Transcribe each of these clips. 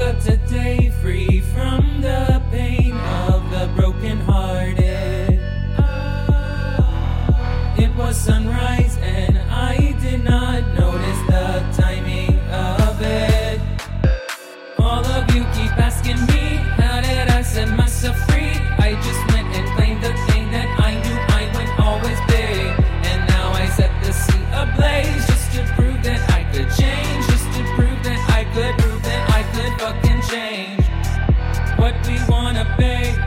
up today free from the pain of the brokenhearted. It was sunrise change. What we wanna be,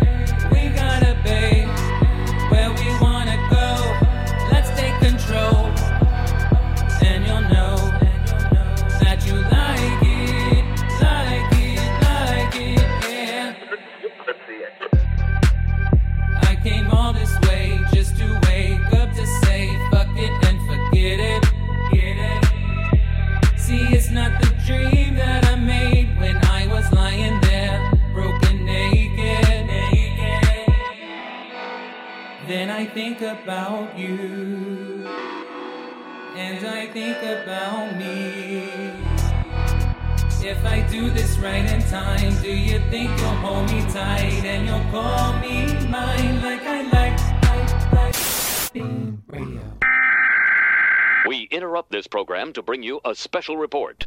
Then I think about you, and I think about me. If I do this right in time, do you think you'll hold me tight and you'll call me mine like I like, like, like Radio? We interrupt this program to bring you a special report.